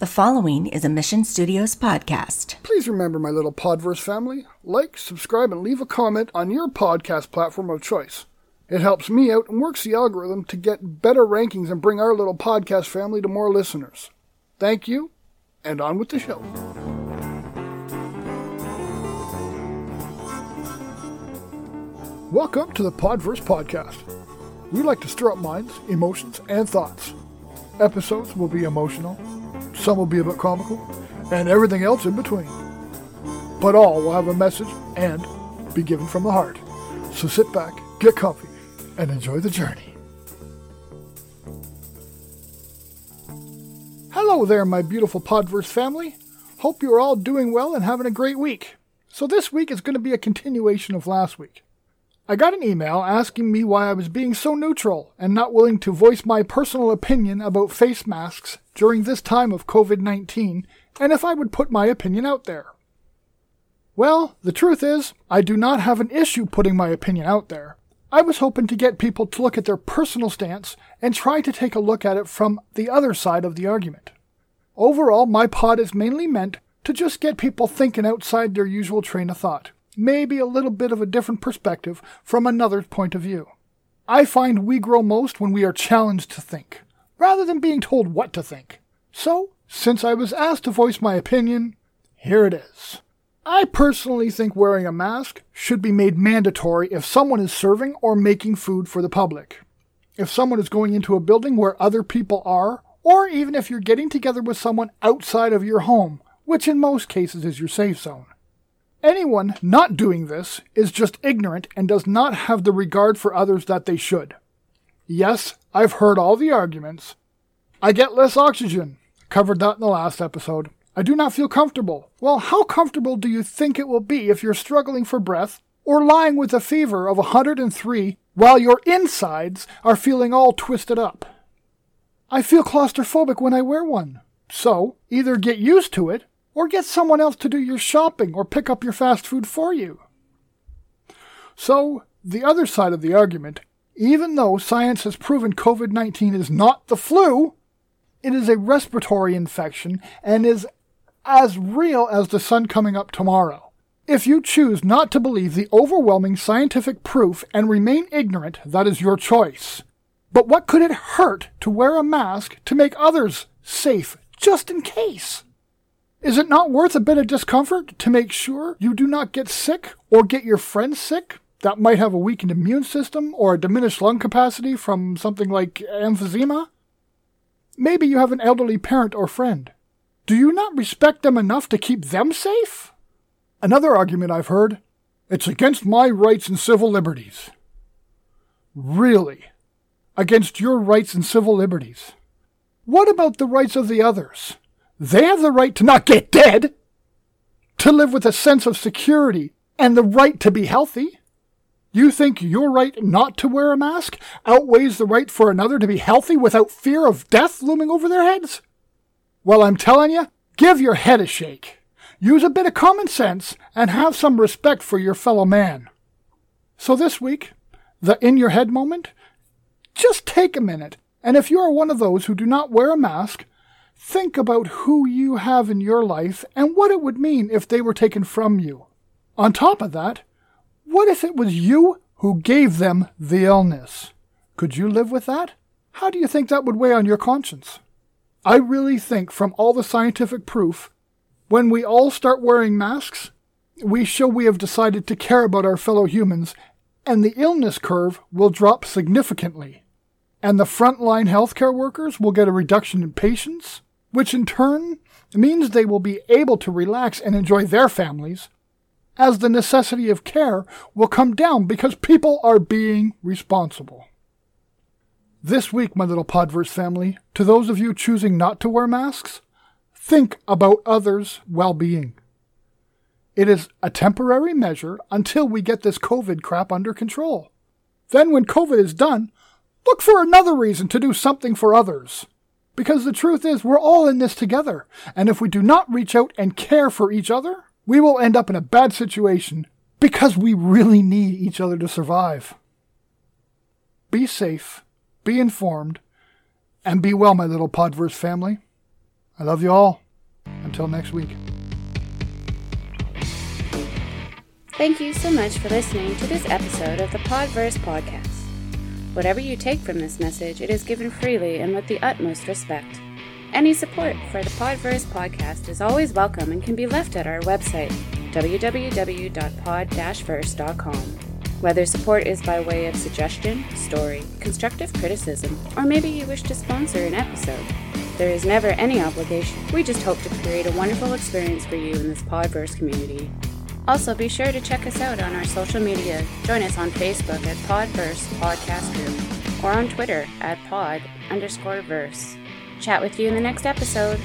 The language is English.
The following is a Mission Studios podcast. Please remember, my little Podverse family, like, subscribe, and leave a comment on your podcast platform of choice. It helps me out and works the algorithm to get better rankings and bring our little podcast family to more listeners. Thank you, and on with the show. Welcome to the Podverse Podcast. We like to stir up minds, emotions, and thoughts. Episodes will be emotional, some will be a bit comical, and everything else in between. But all will have a message and be given from the heart. So sit back, get comfy, and enjoy the journey. Hello there, my beautiful Podverse family. Hope you're all doing well and having a great week. So, this week is going to be a continuation of last week. I got an email asking me why I was being so neutral and not willing to voice my personal opinion about face masks during this time of COVID 19 and if I would put my opinion out there. Well, the truth is, I do not have an issue putting my opinion out there. I was hoping to get people to look at their personal stance and try to take a look at it from the other side of the argument. Overall, my pod is mainly meant to just get people thinking outside their usual train of thought maybe a little bit of a different perspective from another point of view. I find we grow most when we are challenged to think, rather than being told what to think. So, since I was asked to voice my opinion, here it is. I personally think wearing a mask should be made mandatory if someone is serving or making food for the public. If someone is going into a building where other people are, or even if you're getting together with someone outside of your home, which in most cases is your safe zone. Anyone not doing this is just ignorant and does not have the regard for others that they should. Yes, I've heard all the arguments. I get less oxygen. Covered that in the last episode. I do not feel comfortable. Well, how comfortable do you think it will be if you're struggling for breath or lying with a fever of 103 while your insides are feeling all twisted up? I feel claustrophobic when I wear one. So, either get used to it or get someone else to do your shopping or pick up your fast food for you. So, the other side of the argument, even though science has proven COVID 19 is not the flu, it is a respiratory infection and is as real as the sun coming up tomorrow. If you choose not to believe the overwhelming scientific proof and remain ignorant, that is your choice. But what could it hurt to wear a mask to make others safe, just in case? Is it not worth a bit of discomfort to make sure you do not get sick or get your friends sick that might have a weakened immune system or a diminished lung capacity from something like emphysema? Maybe you have an elderly parent or friend. Do you not respect them enough to keep them safe? Another argument I've heard it's against my rights and civil liberties. Really? Against your rights and civil liberties? What about the rights of the others? They have the right to not get dead, to live with a sense of security, and the right to be healthy. You think your right not to wear a mask outweighs the right for another to be healthy without fear of death looming over their heads? Well, I'm telling you, give your head a shake. Use a bit of common sense and have some respect for your fellow man. So this week, the in your head moment, just take a minute, and if you are one of those who do not wear a mask, Think about who you have in your life and what it would mean if they were taken from you. On top of that, what if it was you who gave them the illness? Could you live with that? How do you think that would weigh on your conscience? I really think from all the scientific proof, when we all start wearing masks, we show we have decided to care about our fellow humans, and the illness curve will drop significantly. And the frontline healthcare workers will get a reduction in patients, which in turn means they will be able to relax and enjoy their families, as the necessity of care will come down because people are being responsible. This week, my little Podverse family, to those of you choosing not to wear masks, think about others' well being. It is a temporary measure until we get this COVID crap under control. Then, when COVID is done, look for another reason to do something for others. Because the truth is, we're all in this together. And if we do not reach out and care for each other, we will end up in a bad situation because we really need each other to survive. Be safe, be informed, and be well, my little Podverse family. I love you all. Until next week. Thank you so much for listening to this episode of the Podverse Podcast. Whatever you take from this message, it is given freely and with the utmost respect. Any support for the Podverse podcast is always welcome and can be left at our website, www.pod-verse.com. Whether support is by way of suggestion, story, constructive criticism, or maybe you wish to sponsor an episode, there is never any obligation. We just hope to create a wonderful experience for you in this Podverse community. Also, be sure to check us out on our social media. Join us on Facebook at Podverse Podcast Group or on Twitter at pod underscore verse. Chat with you in the next episode.